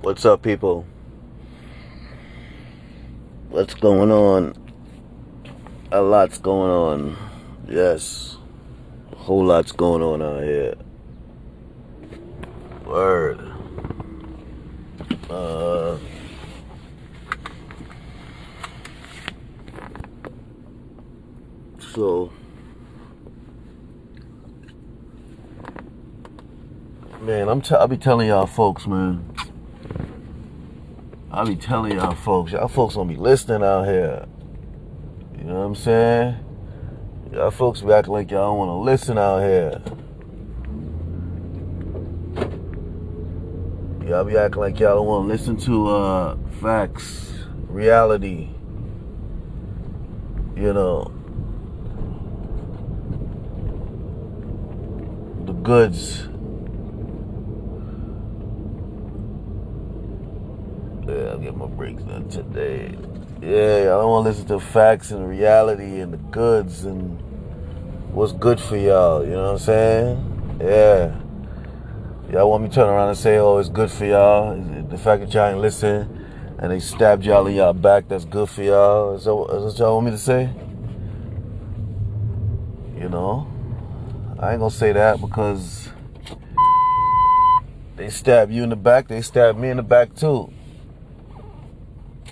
What's up, people? What's going on? A lot's going on. Yes. A whole lot's going on out here. Word. Uh. So. Man, I'm t- I'll be telling y'all folks, man. I'll be telling y'all folks. Y'all folks gonna be listening out here. You know what I'm saying? Y'all folks be acting like y'all don't wanna listen out here. Y'all be acting like y'all don't wanna listen to uh facts, reality. You know. The goods. Yeah, I'll get my breaks done today. Yeah, I don't want to listen to facts and reality and the goods and what's good for y'all. You know what I'm saying? Yeah. Y'all want me to turn around and say, oh, it's good for y'all. The fact that y'all ain't listen and they stabbed y'all in y'all back, that's good for y'all. Is that, is that what y'all want me to say? You know? I ain't gonna say that because they stab you in the back, they stab me in the back too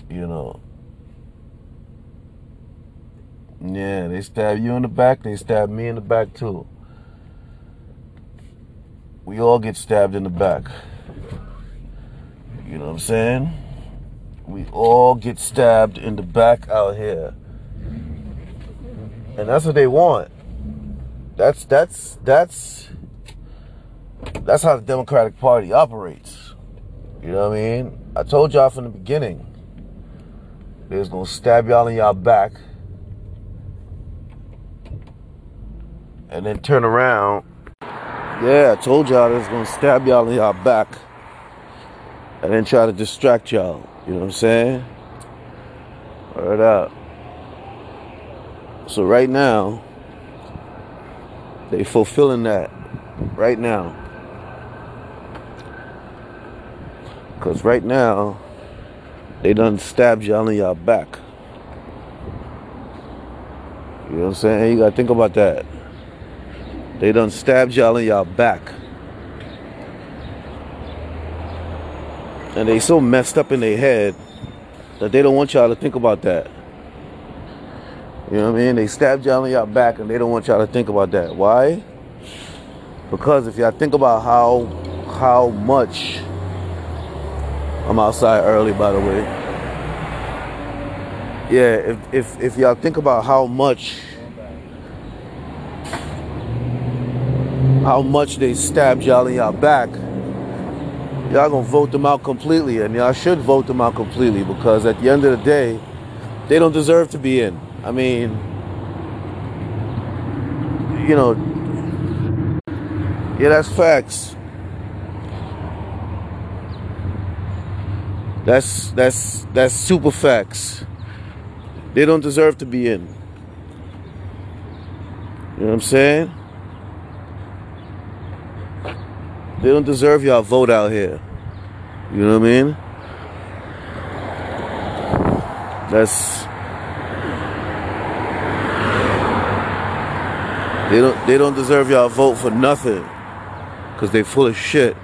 you know. Yeah, they stab you in the back, they stab me in the back too. We all get stabbed in the back. You know what I'm saying? We all get stabbed in the back out here. And that's what they want. That's that's that's that's how the Democratic Party operates. You know what I mean? I told y'all from the beginning they was gonna stab y'all in y'all back and then turn around. Yeah, I told y'all they was gonna stab y'all in y'all back and then try to distract y'all. You know what I'm saying? Word up. So right now, they fulfilling that right now. Cause right now, they done stabbed y'all in y'all back. You know what I'm saying? You gotta think about that. They done stabbed y'all in y'all back. And they so messed up in their head that they don't want y'all to think about that. You know what I mean? They stabbed y'all in y'all back and they don't want y'all to think about that. Why? Because if y'all think about how how much I'm outside early, by the way. Yeah, if if if y'all think about how much how much they stabbed y'all in y'all back, y'all gonna vote them out completely, and y'all should vote them out completely because at the end of the day, they don't deserve to be in. I mean, you know, yeah, that's facts. That's that's that's super facts. They don't deserve to be in. You know what I'm saying? They don't deserve y'all vote out here. You know what I mean? That's they don't they don't deserve y'all vote for nothing. Cause they full of shit.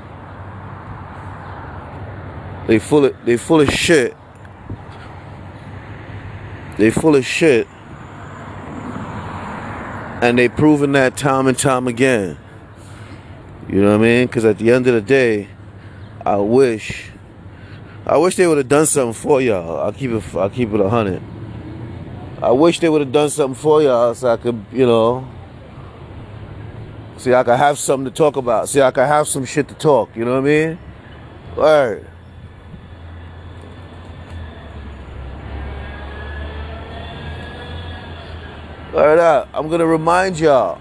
They full of they full of shit. They full of shit. And they proven that time and time again. You know what I mean? Because at the end of the day, I wish, I wish they would have done something for y'all. I'll keep it, I'll keep it a hundred. I wish they would have done something for y'all so I could, you know, see I could have something to talk about. See I could have some shit to talk. You know what I mean? Word. Word up. I'm gonna remind y'all.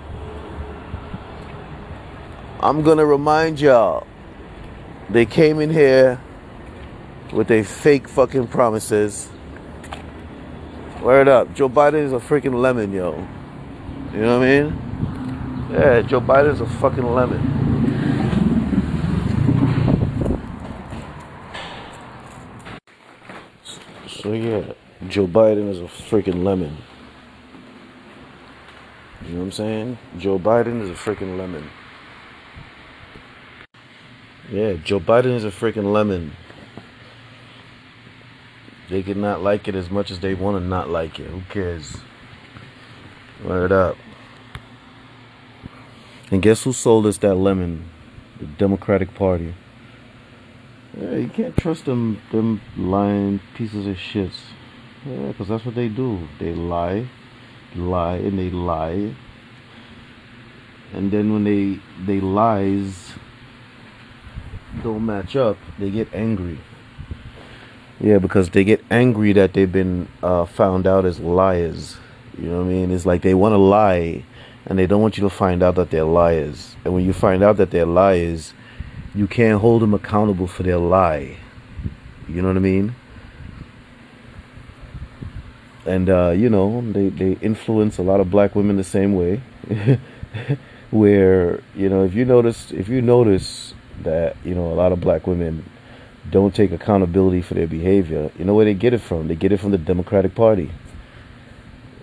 I'm gonna remind y'all. They came in here with their fake fucking promises. Word up. Joe Biden is a freaking lemon, yo. You know what I mean? Yeah, Joe Biden is a fucking lemon. So yeah, Joe Biden is a freaking lemon. You know what I'm saying? Joe Biden is a freaking lemon. Yeah, Joe Biden is a freaking lemon. They could not like it as much as they want to not like it. Who cares? Word up. And guess who sold us that lemon? The Democratic Party. Yeah, you can't trust them, them lying pieces of shits. Yeah, because that's what they do. They lie, lie, and they lie. And then when they they lies don't match up, they get angry. Yeah, because they get angry that they've been uh, found out as liars. You know what I mean? It's like they want to lie, and they don't want you to find out that they're liars. And when you find out that they're liars, you can't hold them accountable for their lie. You know what I mean? And uh, you know, they, they influence a lot of black women the same way. Where, you know, if you notice if you notice that, you know, a lot of black women don't take accountability for their behavior, you know where they get it from? They get it from the Democratic Party.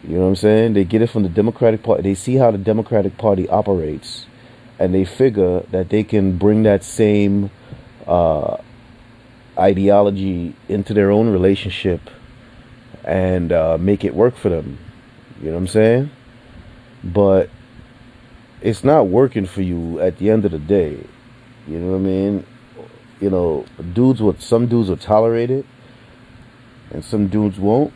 You know what I'm saying? They get it from the Democratic Party. They see how the Democratic Party operates and they figure that they can bring that same uh, ideology into their own relationship and uh, make it work for them. You know what I'm saying? But it's not working for you at the end of the day. You know what I mean? You know, dudes with some dudes will tolerate it, and some dudes won't.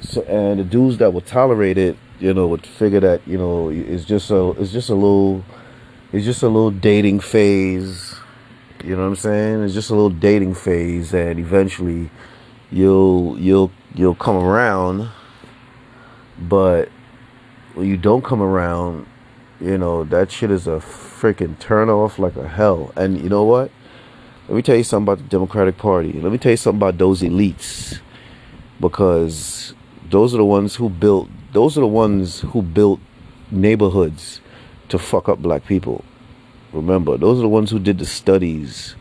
So, and the dudes that will tolerate it you know, would figure that you know it's just a it's just a little it's just a little dating phase. You know what I'm saying? It's just a little dating phase, and eventually you'll you'll you'll come around. But when you don't come around, you know that shit is a freaking turn off like a hell. And you know what? Let me tell you something about the Democratic Party. Let me tell you something about those elites, because those are the ones who built those are the ones who built neighborhoods to fuck up black people. Remember, those are the ones who did the studies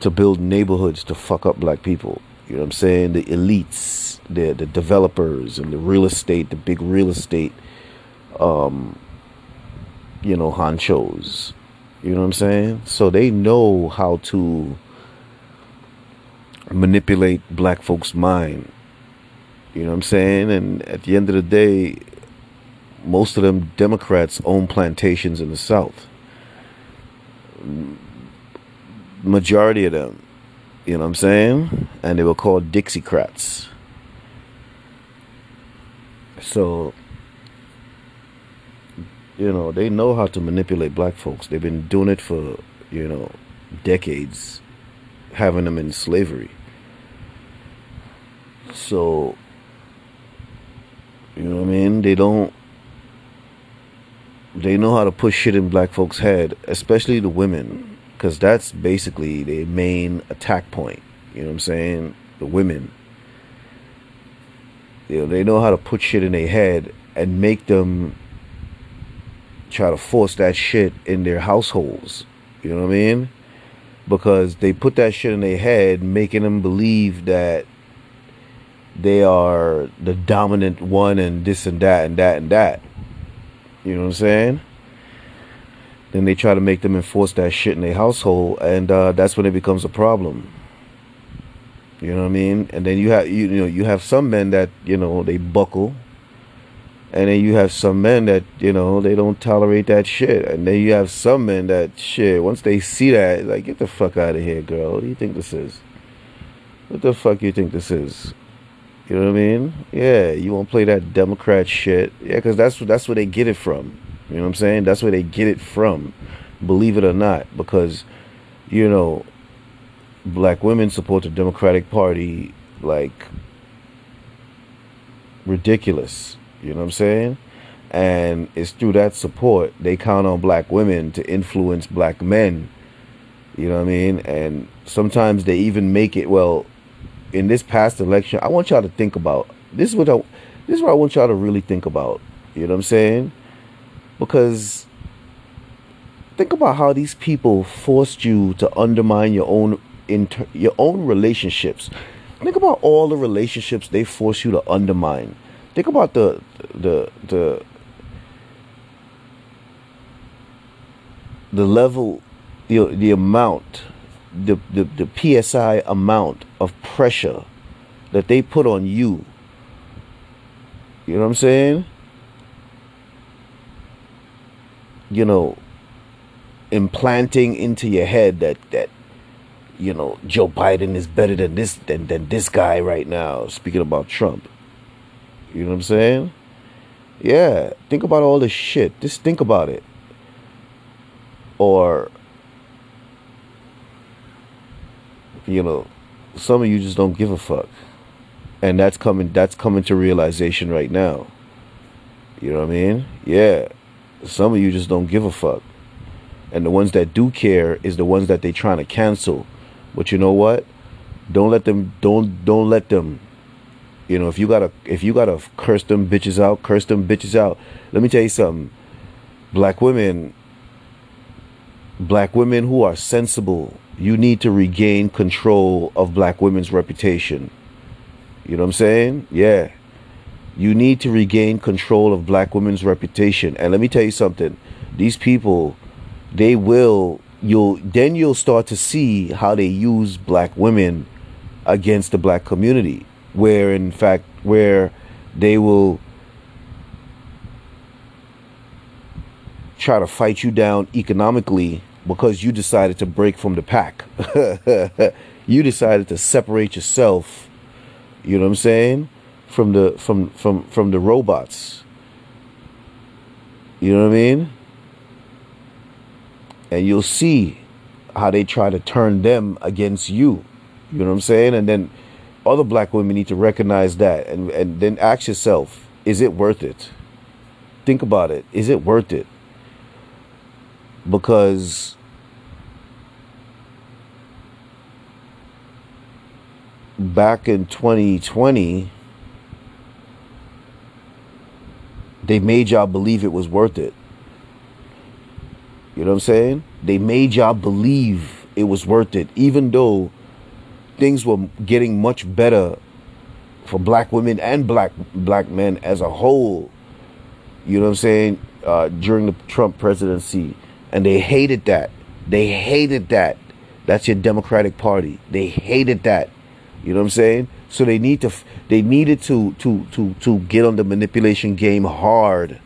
to build neighborhoods to fuck up black people. You know what I'm saying? The elites, the the developers and the real estate, the big real estate um you know, honchos. You know what I'm saying? So they know how to manipulate black folks' mind you know what I'm saying? And at the end of the day, most of them Democrats own plantations in the South. Majority of them. You know what I'm saying? And they were called Dixiecrats. So, you know, they know how to manipulate black folks. They've been doing it for, you know, decades, having them in slavery. So, you know what I mean? They don't. They know how to push shit in black folks' head, especially the women, because that's basically their main attack point. You know what I'm saying? The women. You know, they know how to put shit in their head and make them try to force that shit in their households. You know what I mean? Because they put that shit in their head, making them believe that they are the dominant one and this and that and that and that. You know what I'm saying? Then they try to make them enforce that shit in their household, and uh, that's when it becomes a problem. You know what I mean? And then you have you, you know you have some men that you know they buckle, and then you have some men that you know they don't tolerate that shit, and then you have some men that shit once they see that like get the fuck out of here, girl. What do you think this is? What the fuck you think this is? You know what I mean? Yeah, you won't play that Democrat shit. Yeah, because that's that's where they get it from. You know what I'm saying? That's where they get it from. Believe it or not, because you know, black women support the Democratic Party like ridiculous. You know what I'm saying? And it's through that support they count on black women to influence black men. You know what I mean? And sometimes they even make it well in this past election, I want y'all to think about this is what I this is what I want y'all to really think about. You know what I'm saying? Because think about how these people forced you to undermine your own inter- your own relationships. Think about all the relationships they force you to undermine. Think about the the the the level, the the amount, the, the the psi amount of pressure that they put on you. You know what I'm saying? You know, implanting into your head that that you know Joe Biden is better than this than than this guy right now. Speaking about Trump, you know what I'm saying? Yeah, think about all this shit. Just think about it. Or you know, some of you just don't give a fuck. And that's coming that's coming to realization right now. You know what I mean? Yeah. Some of you just don't give a fuck. And the ones that do care is the ones that they trying to cancel. But you know what? Don't let them don't don't let them you know, if you gotta if you gotta curse them bitches out, curse them bitches out. Let me tell you something. Black women black women who are sensible, you need to regain control of black women's reputation. You know what I'm saying? Yeah. You need to regain control of black women's reputation. And let me tell you something. These people they will you'll then you'll start to see how they use black women against the black community where in fact where they will try to fight you down economically because you decided to break from the pack you decided to separate yourself you know what i'm saying from the from from from the robots you know what i mean and you'll see how they try to turn them against you. You know what I'm saying? And then other black women need to recognize that and, and then ask yourself, is it worth it? Think about it. Is it worth it? Because back in 2020, they made y'all believe it was worth it. You know what I'm saying? They made y'all believe it was worth it, even though things were getting much better for black women and black black men as a whole. You know what I'm saying? Uh, during the Trump presidency, and they hated that. They hated that. That's your Democratic Party. They hated that. You know what I'm saying? So they need to. They needed to to to to get on the manipulation game hard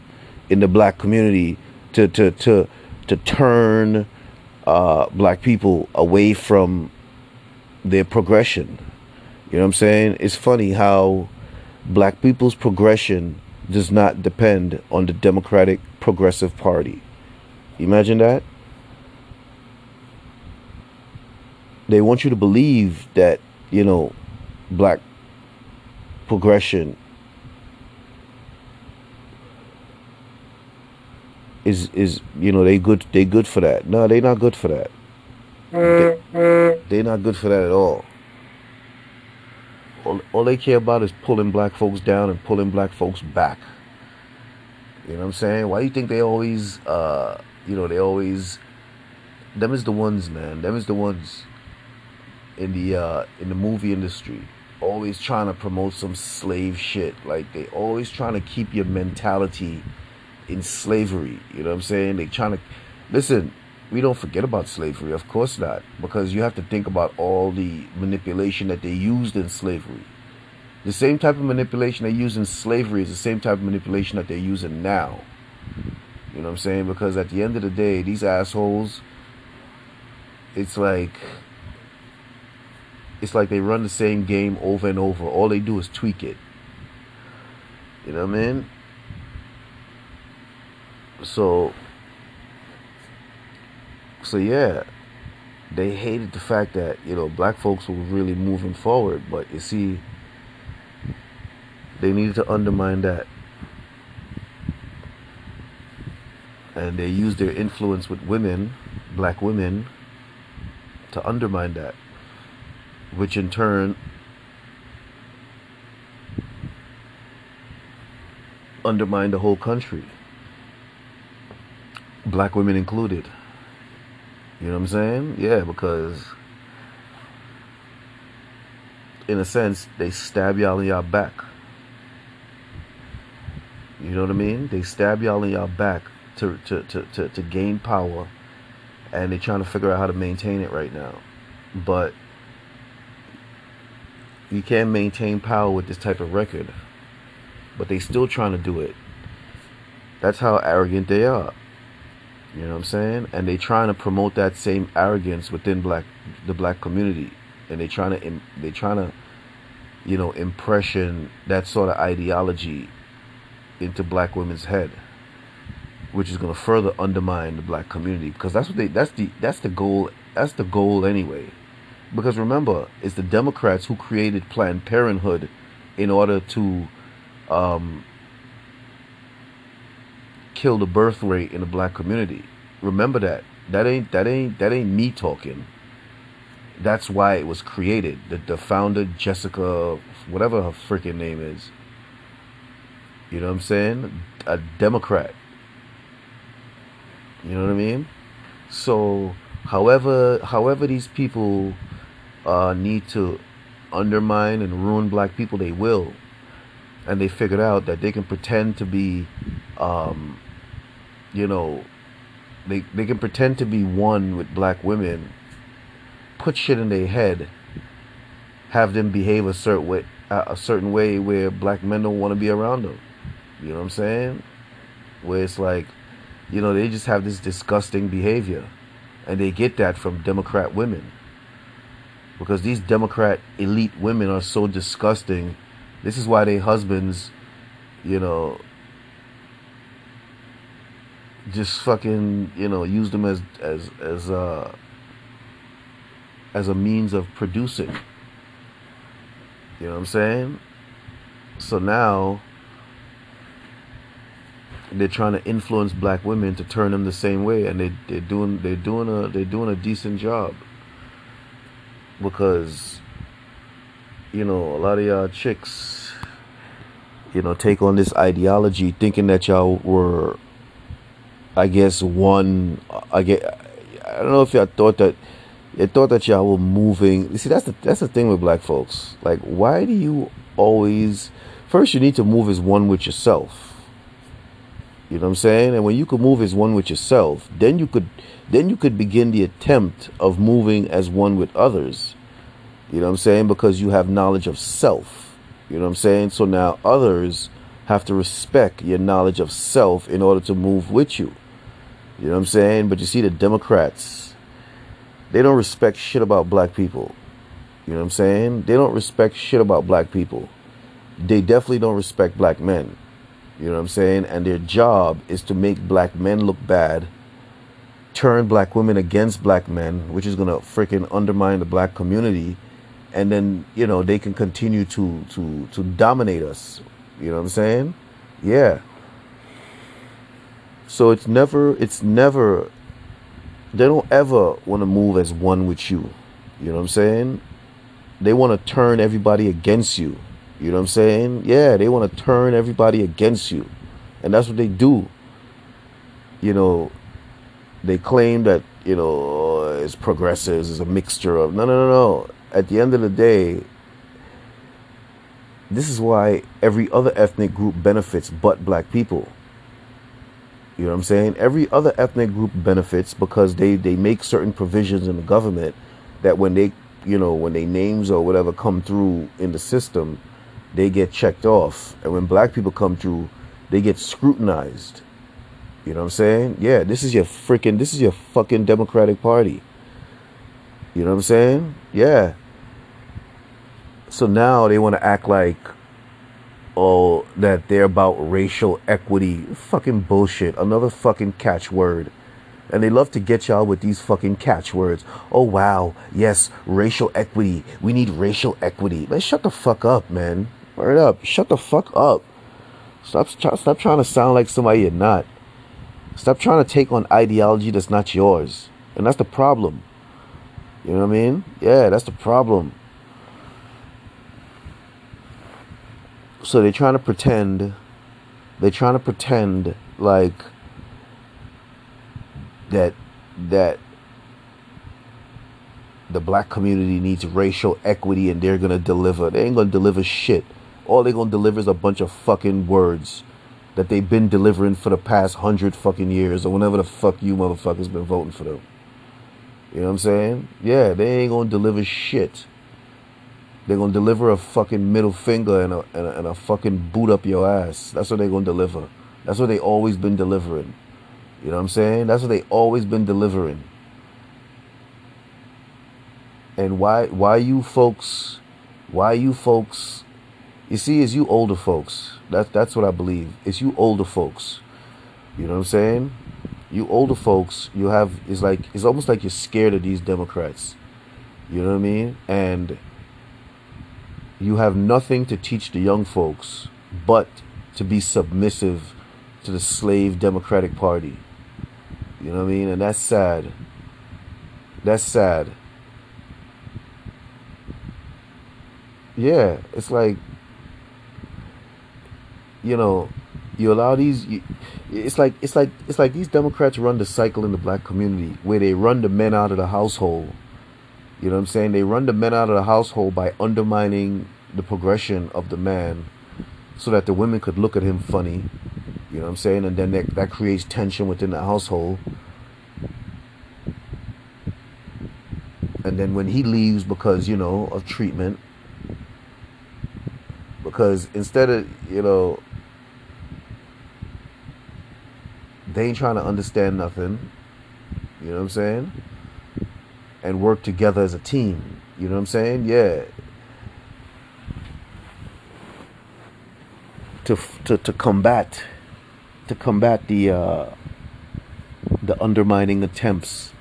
in the black community to to to to turn uh, black people away from their progression. You know what I'm saying? It's funny how black people's progression does not depend on the Democratic Progressive Party. Imagine that. They want you to believe that, you know, black progression is is you know they good they good for that. No, they not good for that. They, they not good for that at all. all. All they care about is pulling black folks down and pulling black folks back. You know what I'm saying? Why do you think they always uh you know they always them is the ones man them is the ones in the uh in the movie industry always trying to promote some slave shit like they always trying to keep your mentality in slavery. You know what I'm saying? They trying to listen. We don't forget about slavery, of course not, because you have to think about all the manipulation that they used in slavery. The same type of manipulation they used in slavery is the same type of manipulation that they're using now. You know what I'm saying? Because at the end of the day, these assholes, it's like it's like they run the same game over and over. All they do is tweak it. You know what I mean? so so yeah they hated the fact that you know black folks were really moving forward but you see they needed to undermine that and they use their influence with women black women to undermine that which in turn undermined the whole country black women included. You know what I'm saying? Yeah, because in a sense, they stab y'all in y'all back. You know what I mean? They stab y'all in y'all back to, to, to, to, to gain power, and they're trying to figure out how to maintain it right now. But you can't maintain power with this type of record. But they still trying to do it. That's how arrogant they are. You know what I'm saying? And they trying to promote that same arrogance within black the black community, and they trying to they trying to, you know, impression that sort of ideology into black women's head, which is going to further undermine the black community because that's what they that's the that's the goal that's the goal anyway. Because remember, it's the Democrats who created Planned Parenthood in order to um, kill the birth rate in the black community. Remember that. That ain't that ain't that ain't me talking. That's why it was created. The the founder Jessica whatever her freaking name is. You know what I'm saying? A Democrat. You know what I mean? So however however these people uh, need to undermine and ruin black people, they will. And they figured out that they can pretend to be um, you know, they they can pretend to be one with black women, put shit in their head, have them behave a certain way, a certain way where black men don't want to be around them. You know what I'm saying? Where it's like, you know, they just have this disgusting behavior, and they get that from Democrat women. Because these Democrat elite women are so disgusting. This is why their husbands, you know, just fucking you know use them as as as uh as a means of producing you know what i'm saying so now they're trying to influence black women to turn them the same way and they they're doing they're doing a they're doing a decent job because you know a lot of y'all chicks you know take on this ideology thinking that y'all were I guess one I get I don't know if y'all thought that they thought that y'all were moving. You see, that's the that's the thing with black folks. Like, why do you always? First, you need to move as one with yourself. You know what I'm saying? And when you could move as one with yourself, then you could then you could begin the attempt of moving as one with others. You know what I'm saying? Because you have knowledge of self. You know what I'm saying? So now others have to respect your knowledge of self in order to move with you. You know what I'm saying? But you see, the Democrats, they don't respect shit about black people. You know what I'm saying? They don't respect shit about black people. They definitely don't respect black men. You know what I'm saying? And their job is to make black men look bad, turn black women against black men, which is going to freaking undermine the black community. And then, you know, they can continue to, to, to dominate us. You know what I'm saying? Yeah. So it's never, it's never, they don't ever want to move as one with you. You know what I'm saying? They want to turn everybody against you. You know what I'm saying? Yeah, they want to turn everybody against you. And that's what they do. You know, they claim that, you know, oh, it's progressives, it's a mixture of. No, no, no, no. At the end of the day, this is why every other ethnic group benefits but black people. You know what I'm saying? Every other ethnic group benefits because they, they make certain provisions in the government that when they, you know, when their names or whatever come through in the system, they get checked off. And when black people come through, they get scrutinized. You know what I'm saying? Yeah, this is your freaking, this is your fucking Democratic Party. You know what I'm saying? Yeah. So now they want to act like oh, that they're about racial equity. Fucking bullshit. Another fucking catchword. And they love to get y'all with these fucking catchwords. Oh wow, yes, racial equity. We need racial equity. Man, shut the fuck up, man. Word up. Shut the fuck up. Stop, stop trying to sound like somebody you're not. Stop trying to take on ideology that's not yours. And that's the problem. You know what I mean? Yeah, that's the problem. so they're trying to pretend they're trying to pretend like that that the black community needs racial equity and they're gonna deliver. They ain't gonna deliver shit. All they gonna deliver is a bunch of fucking words that they've been delivering for the past hundred fucking years or whenever the fuck you motherfuckers been voting for them. You know what I'm saying? Yeah, they ain't gonna deliver shit. They're gonna deliver a fucking middle finger and a, and a, and a fucking boot up your ass. That's what they're gonna deliver. That's what they always been delivering. You know what I'm saying? That's what they always been delivering. And why why you folks why you folks you see it's you older folks. That's that's what I believe. It's you older folks. You know what I'm saying? You older folks, you have it's like it's almost like you're scared of these Democrats. You know what I mean? And you have nothing to teach the young folks but to be submissive to the slave Democratic Party. You know what I mean? And that's sad. That's sad. Yeah, it's like you know, you allow these it's like it's like it's like these Democrats run the cycle in the black community where they run the men out of the household. You know what I'm saying? They run the men out of the household by undermining the progression of the man so that the women could look at him funny. You know what I'm saying? And then that, that creates tension within the household. And then when he leaves because, you know, of treatment, because instead of, you know, they ain't trying to understand nothing. You know what I'm saying? And work together as a team. You know what I'm saying? Yeah. To to to combat to combat the uh, the undermining attempts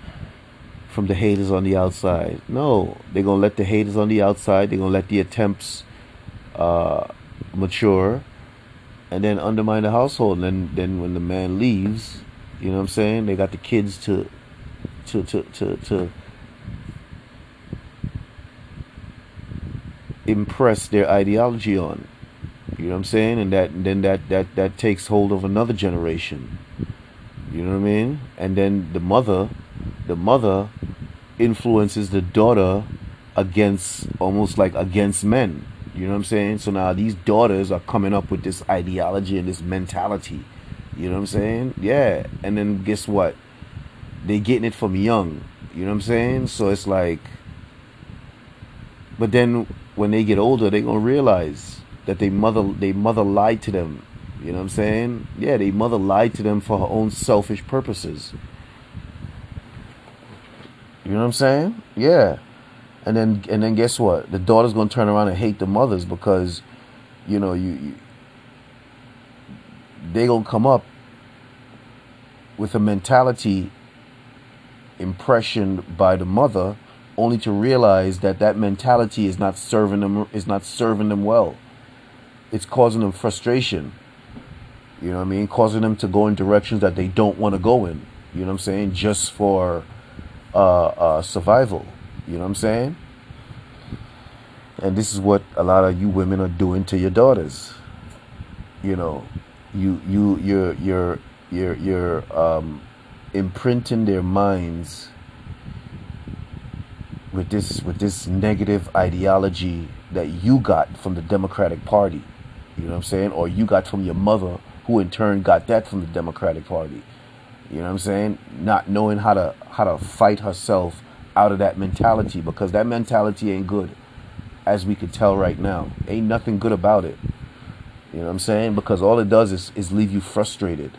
from the haters on the outside. No, they're gonna let the haters on the outside. They're gonna let the attempts uh, mature, and then undermine the household. And then, then when the man leaves, you know what I'm saying? They got the kids to, to, to, to, to impress their ideology on. You know what I'm saying? And that and then that that that takes hold of another generation. You know what I mean? And then the mother, the mother influences the daughter against almost like against men. You know what I'm saying? So now these daughters are coming up with this ideology and this mentality. You know what I'm saying? Yeah. And then guess what? They're getting it from young. You know what I'm saying? So it's like but then when they get older they're gonna realize that they mother they mother lied to them. You know what I'm saying? Yeah, they mother lied to them for her own selfish purposes. You know what I'm saying? Yeah. And then and then guess what? The daughter's gonna turn around and hate the mothers because, you know, you, you they gonna come up with a mentality impression by the mother only to realize that that mentality is not serving them is not serving them well it's causing them frustration. You know what I mean? Causing them to go in directions that they don't want to go in. You know what I'm saying? Just for uh, uh, survival. You know what I'm saying? And this is what a lot of you women are doing to your daughters. You know, you you you're you're you're you're um, imprinting their minds with this with this negative ideology that you got from the Democratic Party. You know what I'm saying? Or you got from your mother, who in turn got that from the Democratic Party. You know what I'm saying? Not knowing how to how to fight herself out of that mentality because that mentality ain't good, as we could tell right now. Ain't nothing good about it. You know what I'm saying? Because all it does is, is leave you frustrated.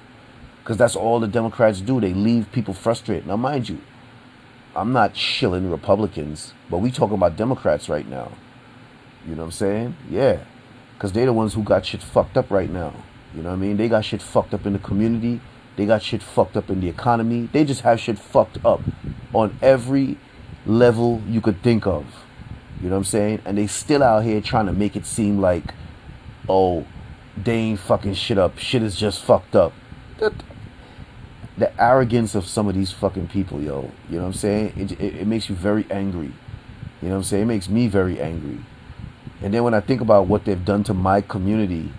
Because that's all the Democrats do. They leave people frustrated. Now, mind you, I'm not shilling Republicans, but we talking about Democrats right now. You know what I'm saying? Yeah. Because they're the ones who got shit fucked up right now. You know what I mean? They got shit fucked up in the community. They got shit fucked up in the economy. They just have shit fucked up on every level you could think of. You know what I'm saying? And they still out here trying to make it seem like, oh, they ain't fucking shit up. Shit is just fucked up. The, arrogance of some of these fucking people, yo. You know what I'm saying? It, it, it makes you very angry. You know what I'm saying? It makes me very angry. And then when I think about what they've done to my community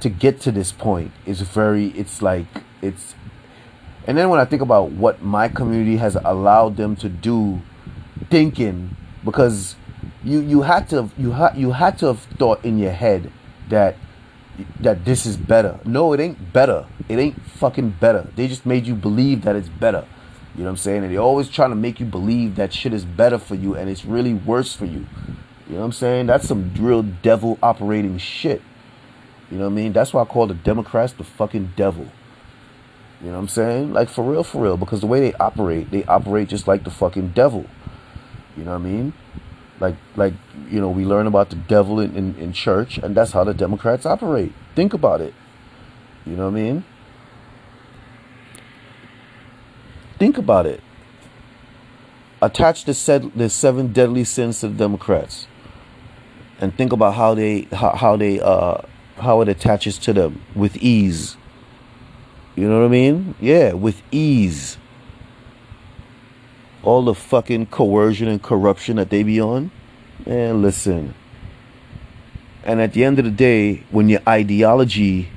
to get to this point, it's very, it's like, it's, and then when I think about what my community has allowed them to do thinking because you you had to you had you had to have thought in your head that that this is better. No, it ain't better. It ain't fucking better. They just made you believe that it's better. You know what I'm saying? And they're always trying to make you believe that shit is better for you and it's really worse for you. You know what I'm saying? That's some real devil operating shit. You know what I mean? That's why I call the Democrats the fucking devil. You know what I'm saying? Like for real, for real. Because the way they operate, they operate just like the fucking devil. You know what I mean? Like, like you know, we learn about the devil in, in, in church, and that's how the Democrats operate. Think about it. You know what I mean? Think about it. Attach the, said, the seven deadly sins to the Democrats, and think about how they how, how they uh how it attaches to them with ease. You know what I mean? Yeah, with ease. All the fucking coercion and corruption that they be on. Man, listen. And at the end of the day, when your ideology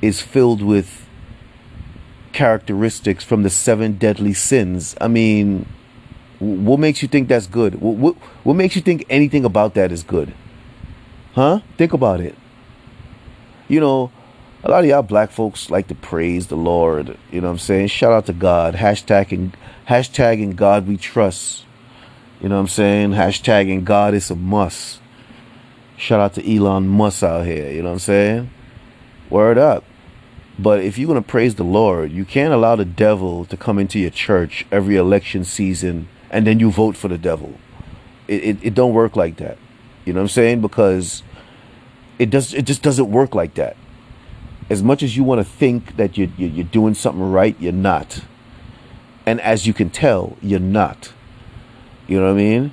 is filled with characteristics from the seven deadly sins, I mean, what makes you think that's good? What, what, what makes you think anything about that is good? Huh? Think about it. You know, a lot of y'all black folks like to praise the Lord. You know what I'm saying? Shout out to God. Hashtagging, hashtagging God we trust. You know what I'm saying? Hashtagging God is a must. Shout out to Elon Musk out here. You know what I'm saying? Word up. But if you're going to praise the Lord, you can't allow the devil to come into your church every election season and then you vote for the devil. It, it, it don't work like that. You know what I'm saying? Because it does it just doesn't work like that as much as you want to think that you're, you're doing something right, you're not. And as you can tell, you're not. You know what I mean?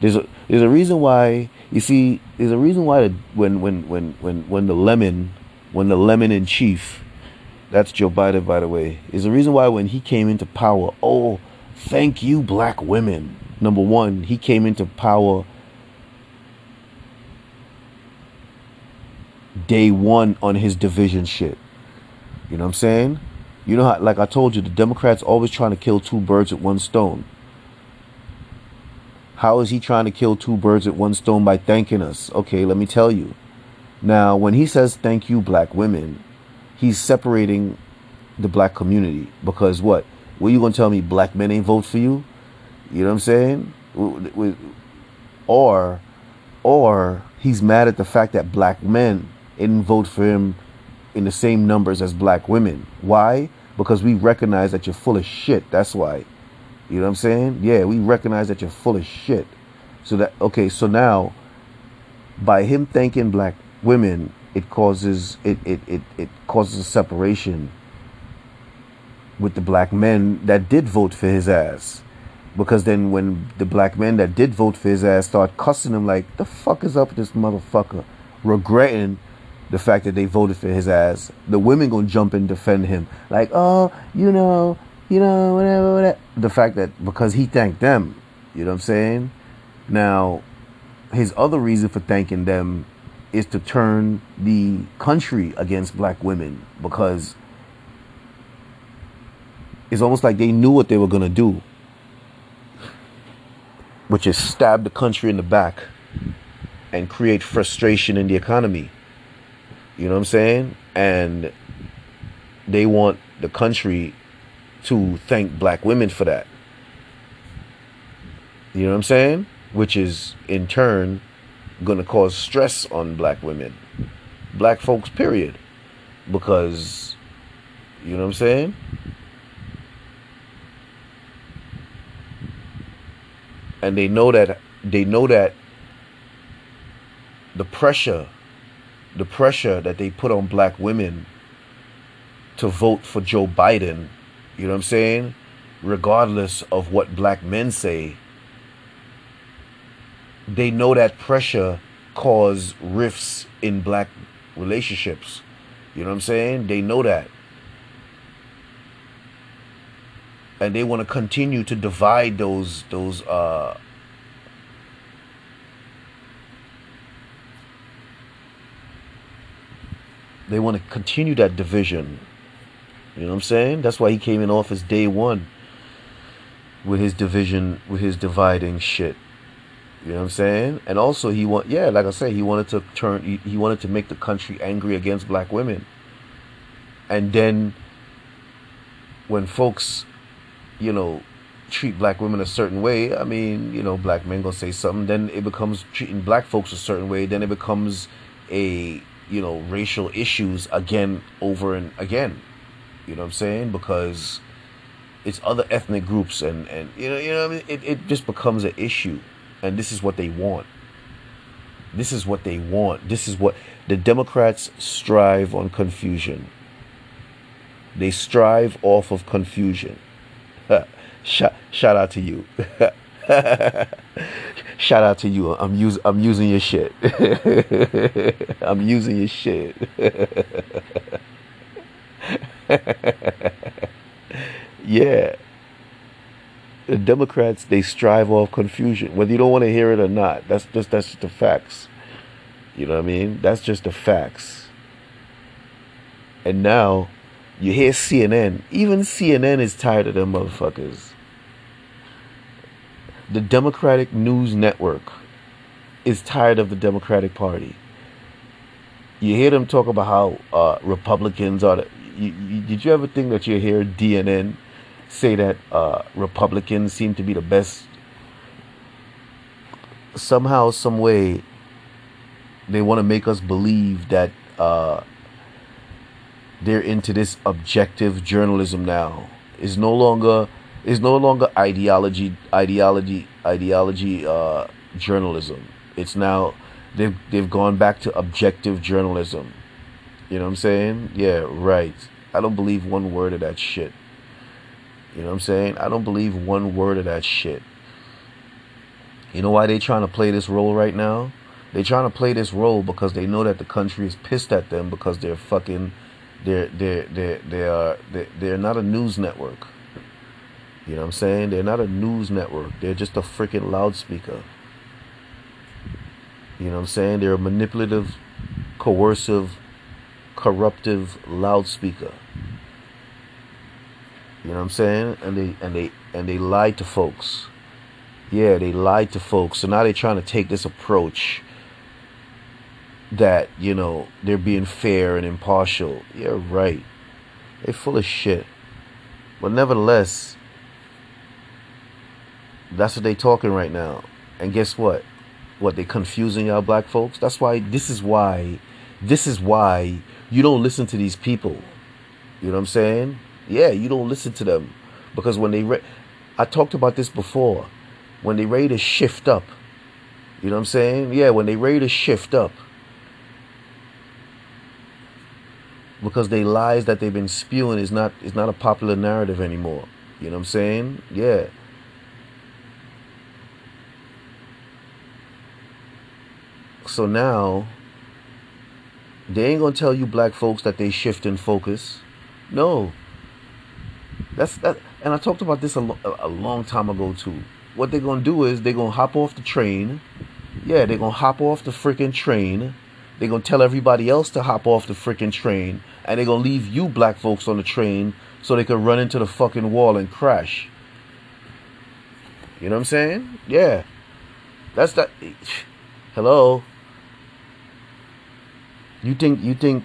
There's a there's a reason why you see there's a reason why the, when when when when when the lemon when the lemon in chief that's Joe Biden by the way is the reason why when he came into power oh thank you black women number one he came into power day one on his division shit. You know what I'm saying? You know how, like I told you, the Democrats always trying to kill two birds with one stone. How is he trying to kill two birds with one stone by thanking us? Okay, let me tell you. Now, when he says thank you, black women, he's separating the black community because what? What you gonna tell me? Black men ain't vote for you? You know what I'm saying? Or, or he's mad at the fact that black men didn't vote for him in the same numbers as black women. Why? Because we recognize that you're full of shit. That's why. You know what I'm saying? Yeah, we recognize that you're full of shit. So that okay, so now by him thanking black women, it causes it it, it, it causes a separation with the black men that did vote for his ass. Because then when the black men that did vote for his ass start cussing him like, the fuck is up with this motherfucker? Regretting the fact that they voted for his ass, the women gonna jump and defend him. Like, oh, you know, you know, whatever, whatever. The fact that because he thanked them, you know what I'm saying? Now, his other reason for thanking them is to turn the country against black women because it's almost like they knew what they were gonna do, which is stab the country in the back and create frustration in the economy. You know what I'm saying? And they want the country to thank black women for that. You know what I'm saying? Which is in turn going to cause stress on black women, black folks, period. Because, you know what I'm saying? And they know that, they know that the pressure the pressure that they put on black women to vote for Joe Biden, you know what I'm saying? Regardless of what black men say, they know that pressure cause rifts in black relationships. You know what I'm saying? They know that. And they want to continue to divide those those uh They want to continue that division. You know what I'm saying? That's why he came in office day one. with his division, with his dividing shit. You know what I'm saying? And also he want yeah, like I said, he wanted to turn he, he wanted to make the country angry against black women. And then when folks, you know, treat black women a certain way, I mean, you know, black men gonna say something, then it becomes treating black folks a certain way, then it becomes a you know, racial issues again over and again. You know what I'm saying? Because it's other ethnic groups and, and you know, you know I mean? It, it just becomes an issue. And this is what they want. This is what they want. This is what the Democrats strive on confusion. They strive off of confusion. shout, shout out to you. Shout out to you. I'm using I'm using your shit. I'm using your shit. yeah. The Democrats they strive off confusion, whether you don't want to hear it or not. That's just that's just the facts. You know what I mean? That's just the facts. And now you hear CNN. Even CNN is tired of them motherfuckers the Democratic News Network is tired of the Democratic Party. You hear them talk about how uh, Republicans are. The, you, you, did you ever think that you hear DNN say that uh, Republicans seem to be the best? Somehow, some way, they want to make us believe that uh, they're into this objective journalism now. Is no longer is no longer ideology ideology ideology uh, journalism. It's now they've they've gone back to objective journalism. You know what I'm saying? Yeah, right. I don't believe one word of that shit. You know what I'm saying? I don't believe one word of that shit. You know why they're trying to play this role right now? They're trying to play this role because they know that the country is pissed at them because they're fucking they're they're they're they are they're, they're not a news network. You know what I'm saying? They're not a news network. They're just a freaking loudspeaker. You know what I'm saying? They're a manipulative, coercive, corruptive loudspeaker. You know what I'm saying? And they and they and they lied to folks. Yeah, they lied to folks. So now they're trying to take this approach that, you know, they're being fair and impartial. Yeah, right. They're full of shit. But nevertheless, that's what they talking right now. And guess what? What they confusing y'all black folks? That's why this is why this is why you don't listen to these people. You know what I'm saying? Yeah, you don't listen to them because when they re- I talked about this before. When they ready to shift up, you know what I'm saying? Yeah, when they ready to shift up. Because they lies that they've been spewing is not is not a popular narrative anymore. You know what I'm saying? Yeah. So now they ain't gonna tell you black folks that they shift in focus. No. That's that and I talked about this a, a long time ago too. What they're gonna do is they're gonna hop off the train. Yeah, they're gonna hop off the freaking train. They're gonna tell everybody else to hop off the freaking train. And they're gonna leave you black folks on the train so they can run into the fucking wall and crash. You know what I'm saying? Yeah. That's that. Hello. You think you think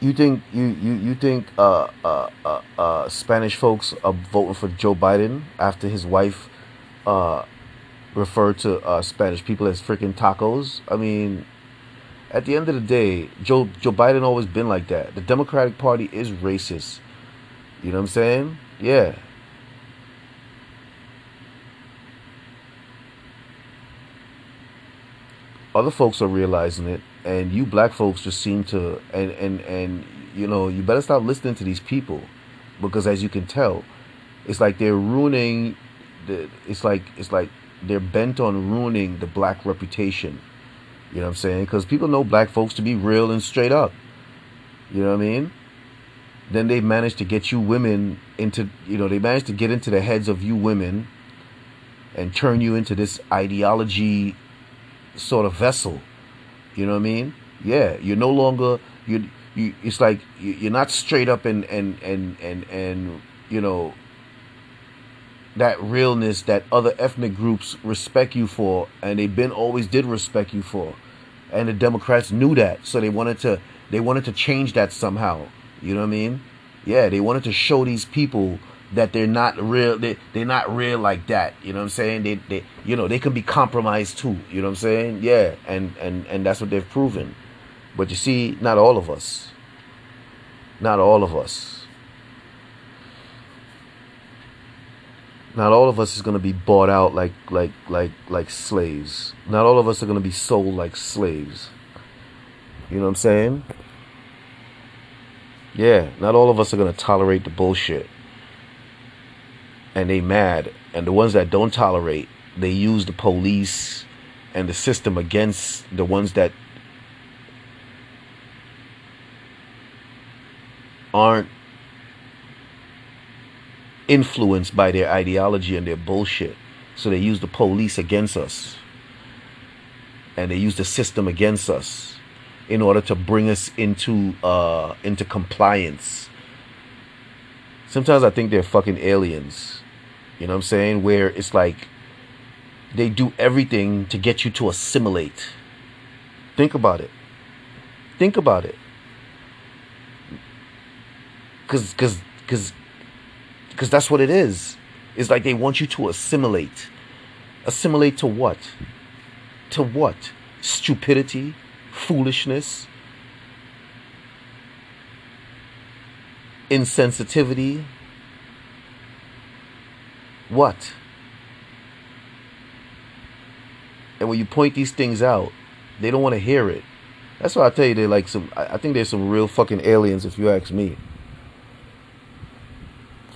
you think you you you think uh, uh, uh, uh, Spanish folks are voting for Joe Biden after his wife uh, referred to uh, Spanish people as freaking tacos? I mean, at the end of the day, Joe Joe Biden always been like that. The Democratic Party is racist. You know what I'm saying? Yeah. Other folks are realizing it and you black folks just seem to and and and you know you better stop listening to these people because as you can tell it's like they're ruining the it's like it's like they're bent on ruining the black reputation. You know what i'm saying? Because people know black folks to be real and straight up. You know what i mean? Then they managed to get you women into you know they managed to get into the heads of you women and turn you into this ideology sort of vessel you know what I mean? Yeah, you're no longer you you. It's like you're not straight up and and and and and you know that realness that other ethnic groups respect you for and they've been always did respect you for and the democrats knew that so they wanted to they wanted to change that somehow you know what i mean yeah they wanted to show these people that they're not real they, they're not real like that. You know what i'm saying? They, they you know they can be compromised too. You know what i'm saying? Yeah. And and and that's what they've proven. But you see not all of us. Not all of us. Not all of us is going to be bought out like like like like slaves. Not all of us are going to be sold like slaves. You know what I'm saying? Yeah, not all of us are going to tolerate the bullshit. And they mad. And the ones that don't tolerate, they use the police and the system against the ones that aren't influenced by their ideology and their bullshit. So they use the police against us. And they use the system against us in order to bring us into uh into compliance. Sometimes I think they're fucking aliens. You know what I'm saying? Where it's like they do everything to get you to assimilate. Think about it. Think about it. Cause cause cause because that's what it is. It's like they want you to assimilate. Assimilate to what? To what? Stupidity? Foolishness? Insensitivity? What? And when you point these things out, they don't want to hear it. That's why I tell you they're like some. I think there's some real fucking aliens, if you ask me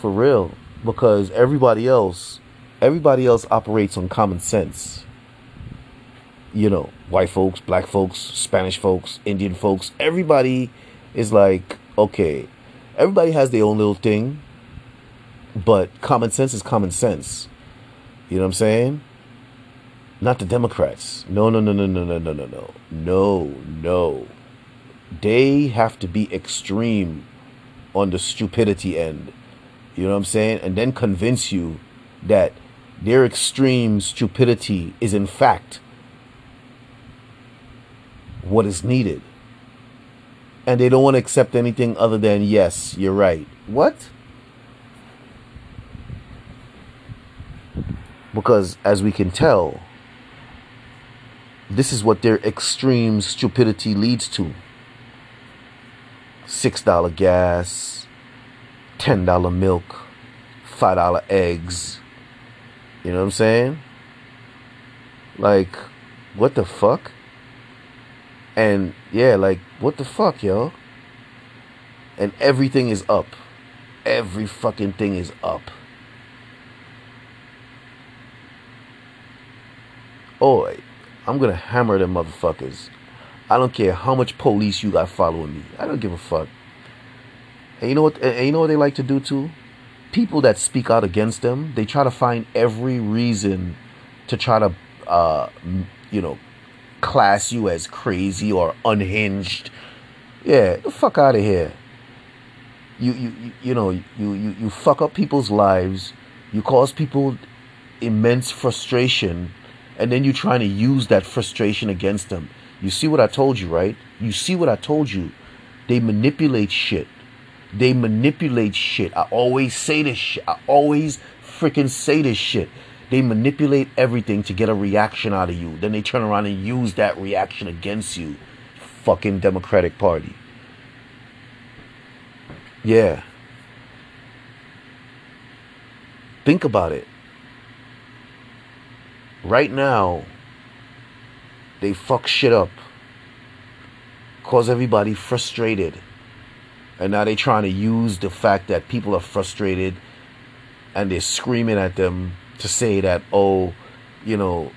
for real because everybody else everybody else operates on common sense you know white folks black folks spanish folks indian folks everybody is like okay everybody has their own little thing but common sense is common sense you know what i'm saying not the democrats no no no no no no no no no no no they have to be extreme on the stupidity end you know what I'm saying? And then convince you that their extreme stupidity is in fact what is needed. And they don't want to accept anything other than, yes, you're right. What? Because as we can tell, this is what their extreme stupidity leads to. $6 gas, $10 milk, $5 eggs. You know what I'm saying? Like, what the fuck? And yeah, like, what the fuck, yo? And everything is up. Every fucking thing is up. Oh, I'm gonna hammer them motherfuckers. I don't care how much police you got following me. I don't give a fuck. And you know what? And you know what they like to do too? People that speak out against them, they try to find every reason to try to, uh, you know, class you as crazy or unhinged. Yeah, the fuck out of here. You you you know you you you fuck up people's lives. You cause people immense frustration, and then you're trying to use that frustration against them. You see what I told you, right? You see what I told you. They manipulate shit. They manipulate shit. I always say this shit. I always freaking say this shit. They manipulate everything to get a reaction out of you. Then they turn around and use that reaction against you. Fucking Democratic Party. Yeah. Think about it. Right now, they fuck shit up. Cause everybody frustrated and now they're trying to use the fact that people are frustrated and they're screaming at them to say that, oh, you know,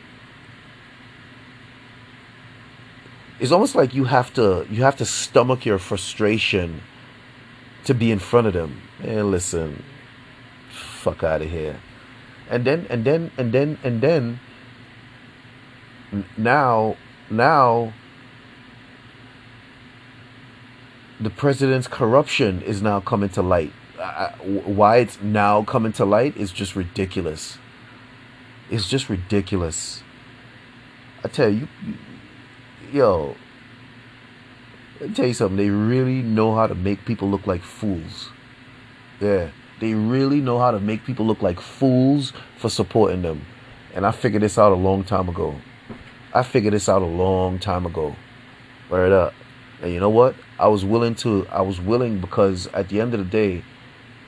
it's almost like you have to you have to stomach your frustration to be in front of them. And listen, fuck out of here. And then and then and then and then now now the president's corruption is now coming to light. why it's now coming to light is just ridiculous. It's just ridiculous. I tell you, you yo, I tell you something. They really know how to make people look like fools. Yeah, they really know how to make people look like fools for supporting them. And I figured this out a long time ago. I figured this out a long time ago. Right up. And you know what? I was willing to. I was willing because at the end of the day,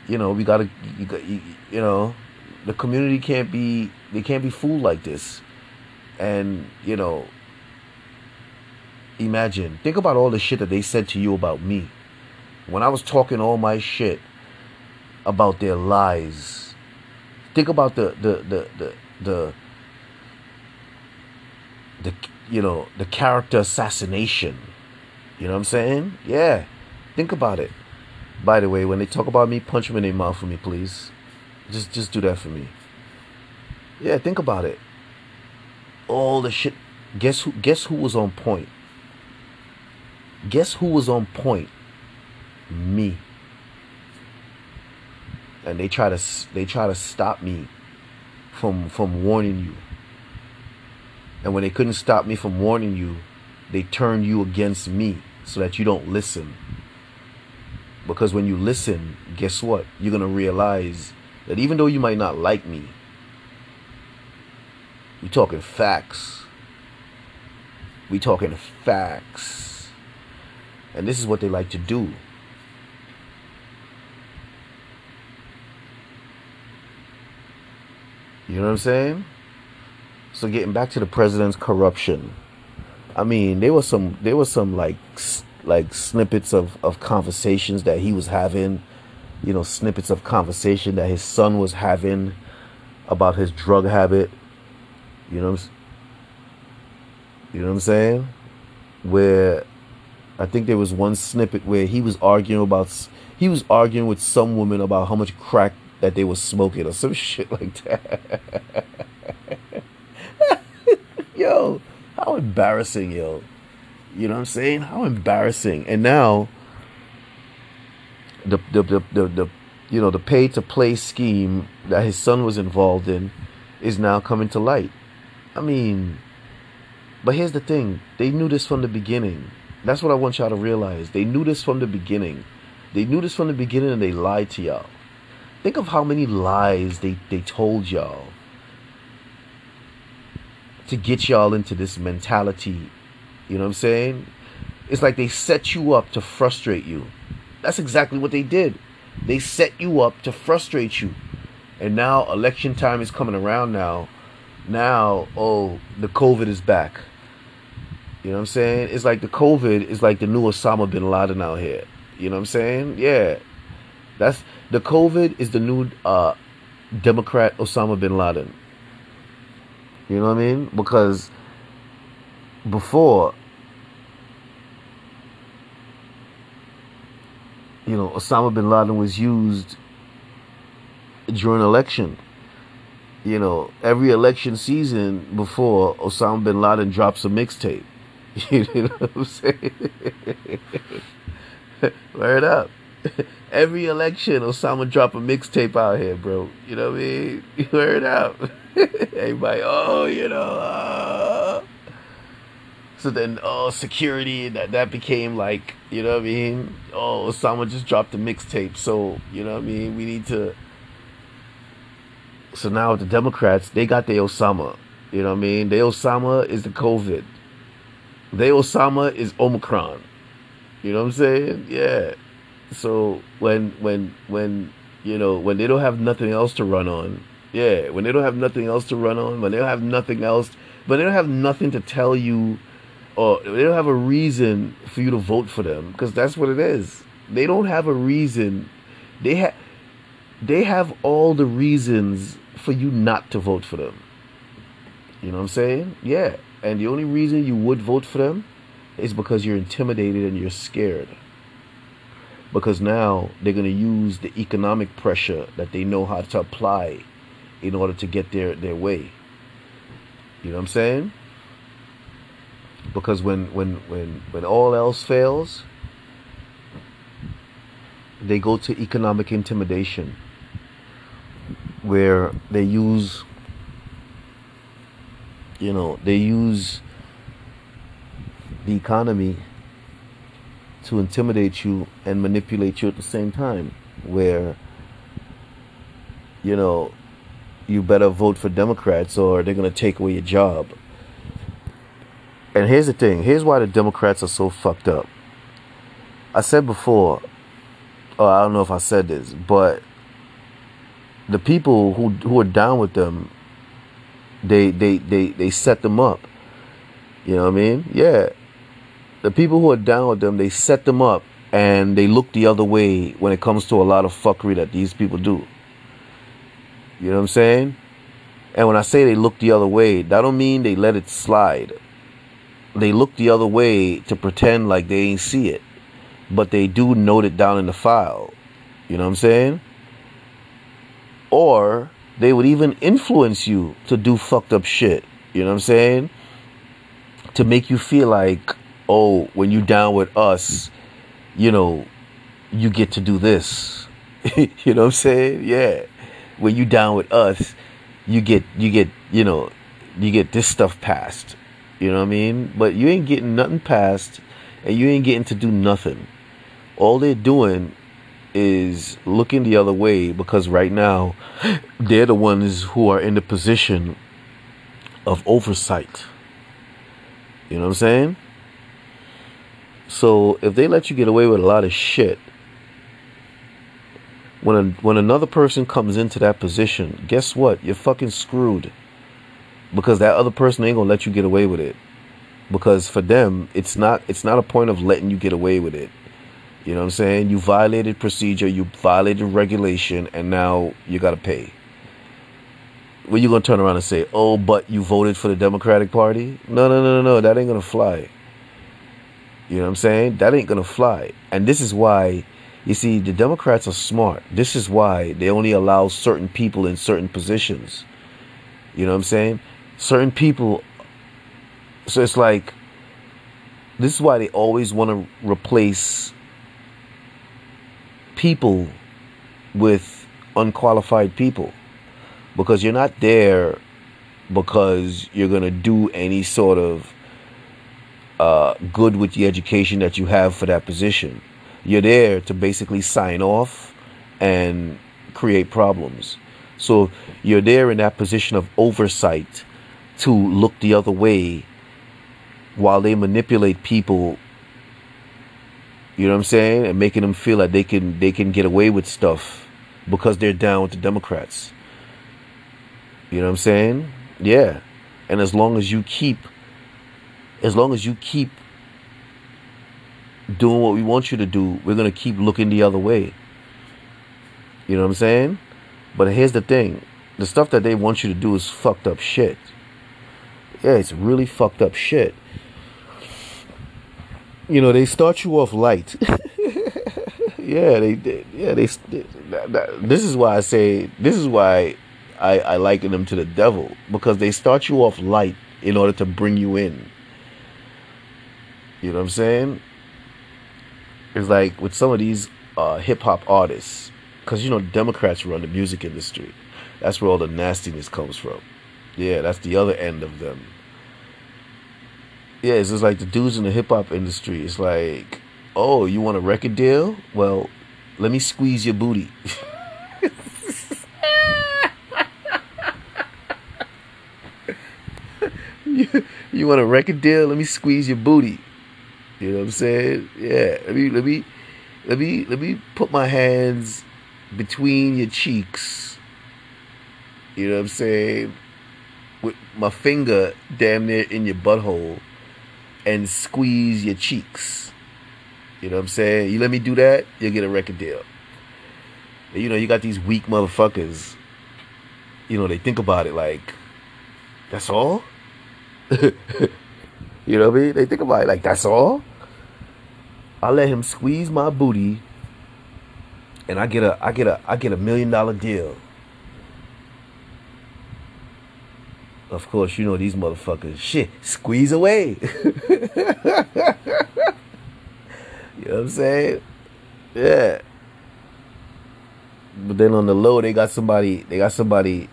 you know, we gotta. You, you, you know, the community can't be. They can't be fooled like this. And you know, imagine. Think about all the shit that they said to you about me. When I was talking all my shit about their lies. Think about the the the the the the you know the character assassination. You know what i'm saying? Yeah. Think about it. By the way when they talk about me punch them in their mouth for me please. Just just do that for me. Yeah think about it. All the shit. Guess who guess who was on point? Guess who was on point? Me. And they try to they try to stop me from from warning you and when they couldn't stop me from warning you, they turned you against me so that you don't listen. Because when you listen, guess what? You're going to realize that even though you might not like me, we talking facts. We talking facts. And this is what they like to do. You know what I'm saying? So getting back to the president's corruption, I mean, there was some there was some like like snippets of of conversations that he was having, you know, snippets of conversation that his son was having about his drug habit. You know, you know what I'm saying? Where I think there was one snippet where he was arguing about he was arguing with some woman about how much crack that they were smoking or some shit like that. yo, how embarrassing, yo. You know what I'm saying? How embarrassing. And now the the the the, the you know the pay to play scheme that his son was involved in is now coming to light. I mean, but here's the thing: they knew this from the beginning. That's what I want y'all to realize. They knew this from the beginning. They knew this from the beginning, and they lied to y'all. Think of how many lies they they told y'all to get y'all into this mentality. You know what I'm saying? It's like they set you up to frustrate you. That's exactly what they did. They set you up to frustrate you. And now election time is coming around now. Now, oh, the COVID is back. You know what I'm saying? It's like the COVID is like the new Osama bin Laden out here. You know what I'm saying? Yeah. That's the COVID is the new uh, Democrat Osama bin Laden. You know what I mean? Because before, you know, Osama bin Laden was used during election. You know, every election season before Osama bin Laden drops a mixtape. You know what I'm saying? Word up. Every election, Osama drop a mixtape out here, bro. You know what I mean? Word up. Everybody, oh, you know. Uh. So then, oh, security, that, that became like, you know what I mean? Oh, Osama just dropped a mixtape. So, you know what I mean? We need to. So now the Democrats, they got the Osama. You know what I mean? The Osama is the COVID. The Osama is Omicron. You know what I'm saying? Yeah. So when when when you know when they don't have nothing else to run on, yeah, when they don't have nothing else to run on, when they don't have nothing else, but they don't have nothing to tell you, or they don't have a reason for you to vote for them, because that's what it is. They don't have a reason. They have they have all the reasons for you not to vote for them. You know what I'm saying? Yeah. And the only reason you would vote for them is because you're intimidated and you're scared because now they're going to use the economic pressure that they know how to apply in order to get their, their way. You know what I'm saying? Because when when when when all else fails, they go to economic intimidation where they use you know they use the economy to intimidate you and manipulate you at the same time where you know you better vote for democrats or they're going to take away your job. And here's the thing here's why the democrats are so fucked up. I said before oh i don't know if i said this but the people who who are down with them they they they they set them up. You know what i mean? Yeah. The people who are down with them they set them up and they look the other way when it comes to a lot of fuckery that these people do you know what i'm saying and when i say they look the other way that don't mean they let it slide they look the other way to pretend like they ain't see it but they do note it down in the file you know what i'm saying or they would even influence you to do fucked up shit. You know what I'm saying? To make you feel like, oh, when you down with us, you know, you get to do this. you know what I'm saying? Yeah. When you down with us, you get you get, you know, you get this stuff passed. You know what I mean? But you ain't getting nothing passed and you ain't getting to do nothing. All they're doing is looking the other way because right now they're the ones who are in the position of oversight. You know what I'm saying? So if they let you get away with a lot of shit, when a, when another person comes into that position, guess what? You're fucking screwed. Because that other person ain't gonna let you get away with it. Because for them, it's not it's not a point of letting you get away with it. You know what I'm saying? You violated procedure, you violated regulation, and now you got to pay. When you gonna turn around and say, "Oh, but you voted for the Democratic Party"? No, no, no, no, no. That ain't gonna fly. You know what I'm saying? That ain't gonna fly. And this is why, you see, the Democrats are smart. This is why they only allow certain people in certain positions. You know what I'm saying? Certain people. So it's like, this is why they always want to replace people with unqualified people because you're not there because you're going to do any sort of uh, good with the education that you have for that position. You're there to basically sign off and create problems. So you're there in that position of oversight to look the other way while they manipulate people you know what I'm saying? And making them feel like they can they can get away with stuff because they're down with the Democrats. You know what I'm saying? Yeah. And as long as you keep as long as you keep doing what we want you to do, we're going to keep looking the other way. You know what I'm saying? But here's the thing. The stuff that they want you to do is fucked up shit. Yeah, it's really fucked up shit you know they start you off light yeah they, they, yeah they, they that, that, this is why i say this is why I, I liken them to the devil because they start you off light in order to bring you in you know what i'm saying it's like with some of these uh, hip-hop artists because you know democrats run the music industry that's where all the nastiness comes from yeah that's the other end of them yeah, it's just like the dudes in the hip hop industry. It's like, oh, you want a record deal? Well, let me squeeze your booty. you, you want a record deal? Let me squeeze your booty. You know what I'm saying? Yeah. Let me let me let me let me put my hands between your cheeks. You know what I'm saying? With my finger damn near in your butthole and squeeze your cheeks. You know what I'm saying? You let me do that, you'll get a record deal. You know, you got these weak motherfuckers. You know, they think about it like, that's all? you know what I mean? They think about it like, that's all? I let him squeeze my booty and I get a I get a I get a million dollar deal. Of course, you know these motherfuckers. Shit, squeeze away. you know what I'm saying? Yeah. but then on the low they got somebody they got somebody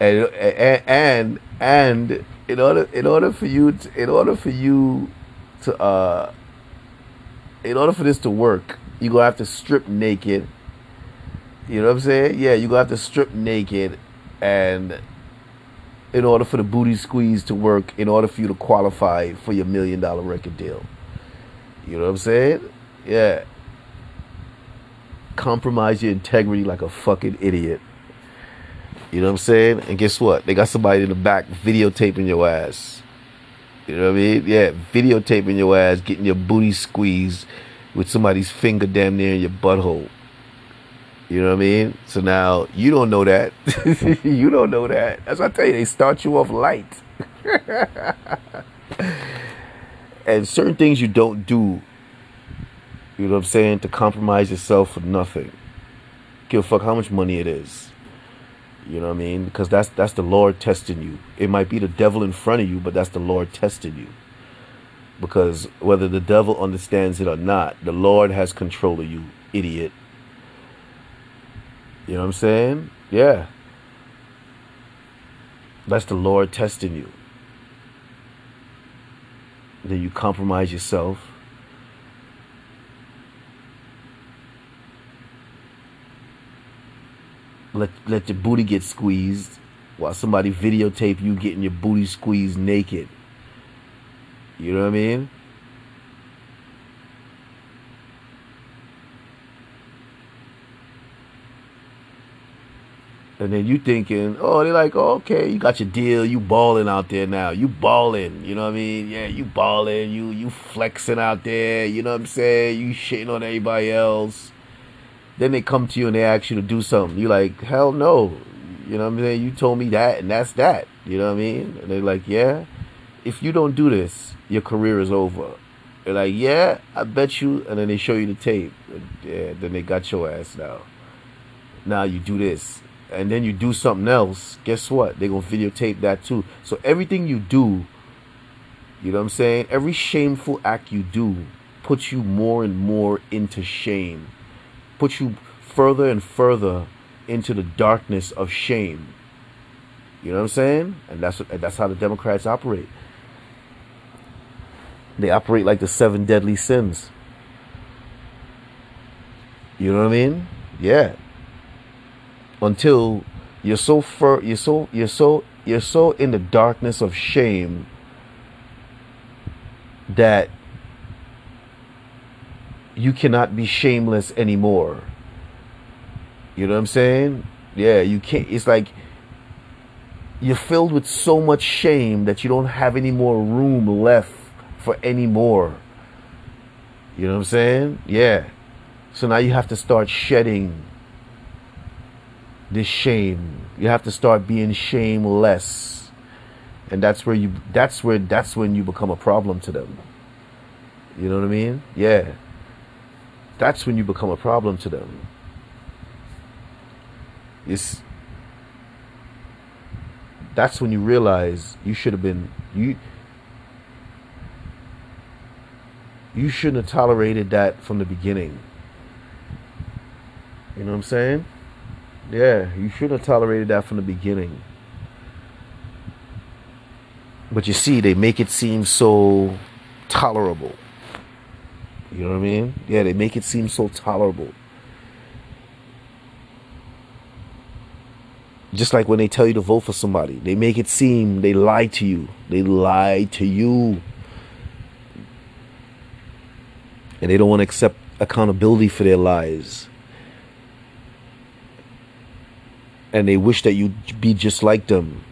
and and and, and in order in order for you to, in order for you to uh in order for this to work you're gonna have to strip naked. You know what i'm saying? Yeah you're gonna have to strip naked and in order for the booty squeeze to work in order for you to qualify for your million dollar record deal. You know what i'm saying? Yeah. Compromise your integrity like a fucking idiot you know what I'm saying? And guess what? They got somebody in the back videotaping your ass. You know what I mean? Yeah, videotaping your ass, getting your booty squeezed with somebody's finger damn near in your butthole. You know what I mean? So now you don't know that. you don't know that. As I tell you, they start you off light. and certain things you don't do, you know what I'm saying, to compromise yourself for nothing. Give a fuck how much money it is. You know what I mean? Because that's that's the Lord testing you. It might be the devil in front of you, but that's the Lord testing you. Because whether the devil understands it or not, the Lord has control of you, idiot. You know what I'm saying? Yeah. That's the Lord testing you. Then you compromise yourself let let your booty get squeezed while somebody videotape you getting your booty squeezed naked. You know what I mean? And then you thinking, oh, they're like, oh, okay, you got your deal, you balling out there now. You balling, you know what I mean? Yeah, you balling, you you flexing out there, you know what I'm saying? You shitting on everybody else. Then they come to you and they ask you to do something. You like, hell no. You know what I'm saying? You told me that and that's that. You know what I mean? And they're like, yeah. If you don't do this, your career is over. They're like, yeah, I bet you. And then they show you the tape. Yeah, then they got your ass now. Now you do this. And then you do something else. Guess what? They're going to videotape that too. So everything you do, you know what I'm saying? Every shameful act you do puts you more and more into shame puts you further and further into the darkness of shame. You know what I'm saying? And that's and that's how the Democrats operate. They operate like the seven deadly sins. You know what I mean? Yeah. Until you're so fur you're so you're so you're so in the darkness of shame that you cannot be shameless anymore. You know what I'm saying? Yeah, you can't. It's like you're filled with so much shame that you don't have any more room left for any more. You know what I'm saying? Yeah. So now you have to start shedding this shame. You have to start being shameless. And that's where you that's where that's when you become a problem to them. You know what I mean? Yeah that's when you become a problem to them. It's that's when you realize you should have been you you shouldn't have tolerated that from the beginning. You know what I'm saying? Yeah, you shouldn't have tolerated that from the beginning. But you see, they make it seem so tolerable. You know what I mean? Yeah, they make it seem so tolerable. Just like when they tell you to vote for somebody, they make it seem they lie to you. They lie to you. And they don't want to accept accountability for their lies. And they wish that you'd be just like them.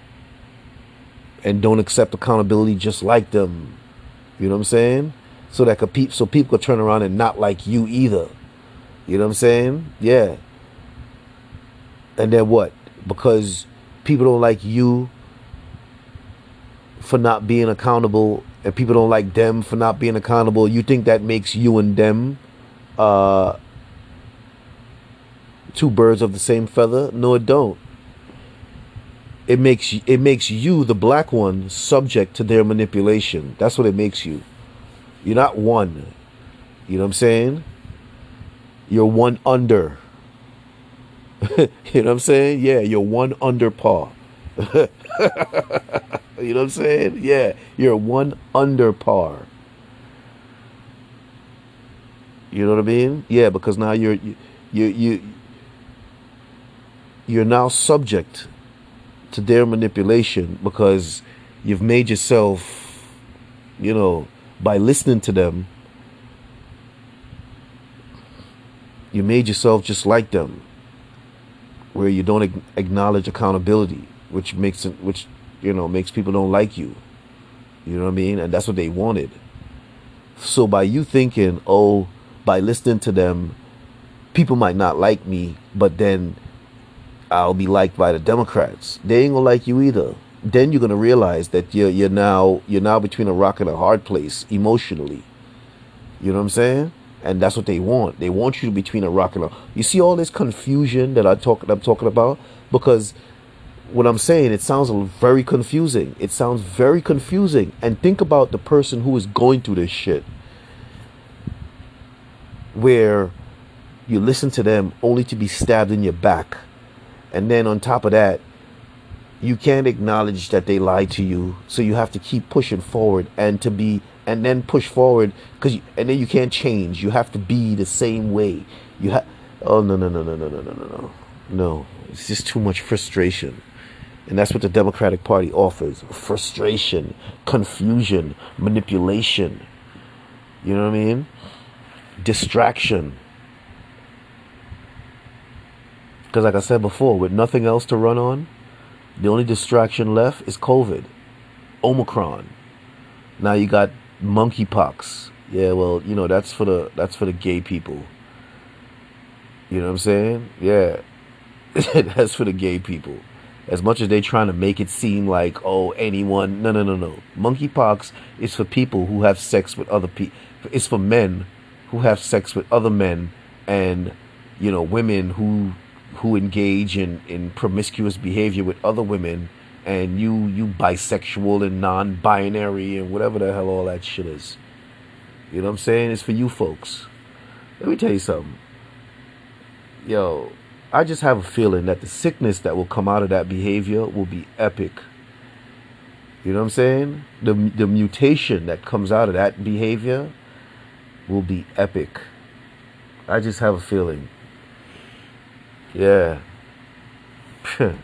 And don't accept accountability just like them. You know what I'm saying? So that could pe- so people could turn around and not like you either. You know what I'm saying? Yeah. And then what? Because people don't like you for not being accountable and people don't like them for not being accountable, you think that makes you and them uh two birds of the same feather? No, it don't. It makes it makes you the black one subject to their manipulation. That's what it makes you. You're not one. You know what I'm saying? You're one under. you know what I'm saying? Yeah, you're one under par. you know what I'm saying? Yeah, you're one under par. You know what I mean? Yeah, because now you're you you, you you're now subject to their manipulation because you've made yourself, you know, by listening to them, you made yourself just like them, where you don't acknowledge accountability, which makes it, which you know makes people don't like you. You know what I mean? And that's what they wanted. So by you thinking, oh, by listening to them, people might not like me, but then I'll be liked by the Democrats. They ain't gonna like you either. Then you're gonna realize that you're you're now you're now between a rock and a hard place emotionally. You know what I'm saying? And that's what they want. They want you to between a rock and a. You see all this confusion that I talk I'm talking about because what I'm saying it sounds very confusing. It sounds very confusing. And think about the person who is going through this shit where you listen to them only to be stabbed in your back. And then on top of that, you can't acknowledge that they lied to you. So you have to keep pushing forward and to be and then push forward cuz and then you can't change. You have to be the same way. You have Oh no no no no no no no no no. No. It's just too much frustration. And that's what the Democratic Party offers. Frustration, confusion, manipulation. You know what I mean? distraction. Because, like I said before, with nothing else to run on, the only distraction left is COVID, Omicron. Now you got monkeypox. Yeah, well, you know that's for the that's for the gay people. You know what I'm saying? Yeah, that's for the gay people. As much as they're trying to make it seem like, oh, anyone, no, no, no, no. Monkeypox is for people who have sex with other people. It's for men who have sex with other men and you know women who who engage in in promiscuous behavior with other women and you you bisexual and non-binary and whatever the hell all that shit is. You know what i'm saying? It's for you folks. Let me tell you something. Yo i just have a feeling that the sickness that will come out of that behavior will be epic. You know what i'm saying? The the mutation that comes out of that behavior will be epic. I just have a feeling. Yeah.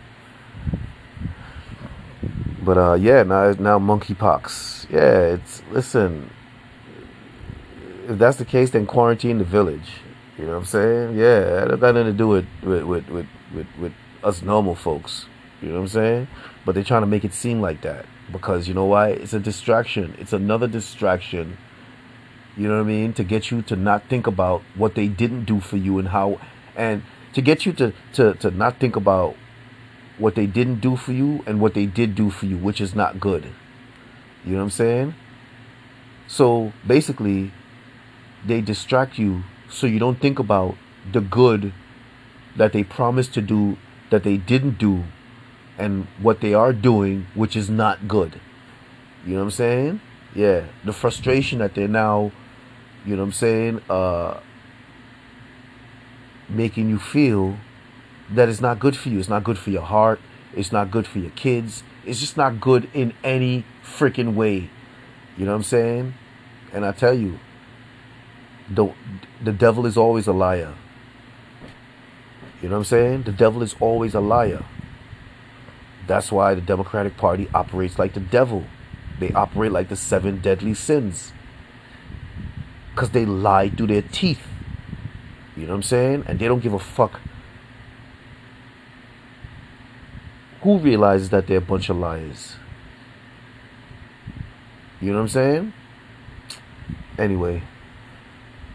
but uh yeah, now now monkeypox. Yeah, it's listen. If that's the case, then quarantine the village. You know what I'm saying? Yeah, that got nothing to do with with, with, with, with, with us normal folks. You know what I'm saying? But they're trying to make it seem like that. Because you know why? It's a distraction. It's another distraction you know what I mean? To get you to not think about what they didn't do for you and how, and to get you to, to, to not think about what they didn't do for you and what they did do for you, which is not good. You know what I'm saying? So basically, they distract you so you don't think about the good that they promised to do that they didn't do and what they are doing, which is not good. You know what I'm saying? Yeah. The frustration that they're now you know what I'm saying, uh, making you feel that it's not good for you. It's not good for your heart. It's not good for your kids. It's just not good in any freaking way. You know what I'm saying? And I tell you, the, the devil is always a liar. You know what I'm saying? The devil is always a liar. That's why the Democratic Party operates like the devil. They operate like the seven deadly sins because they lie through their teeth. You know what I'm saying? And they don't give a fuck. Who realizes that they're a bunch of liars? You know what I'm saying? Anyway,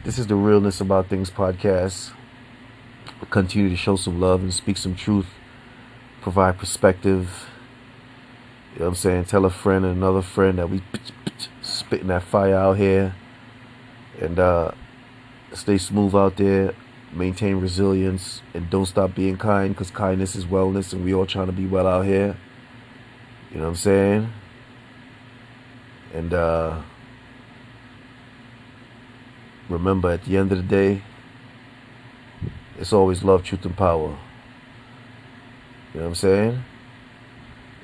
this is the Realness About Things podcast. continue to show some love and speak some truth, provide perspective. You know what I'm saying? Tell a friend and another friend that we spitting that fire out here and uh, stay smooth out there. Maintain resilience and don't stop being kind because kindness is wellness, and we all trying to be well out here. You know what I'm saying? And uh, remember, at the end of the day, it's always love, truth, and power. You know what I'm saying?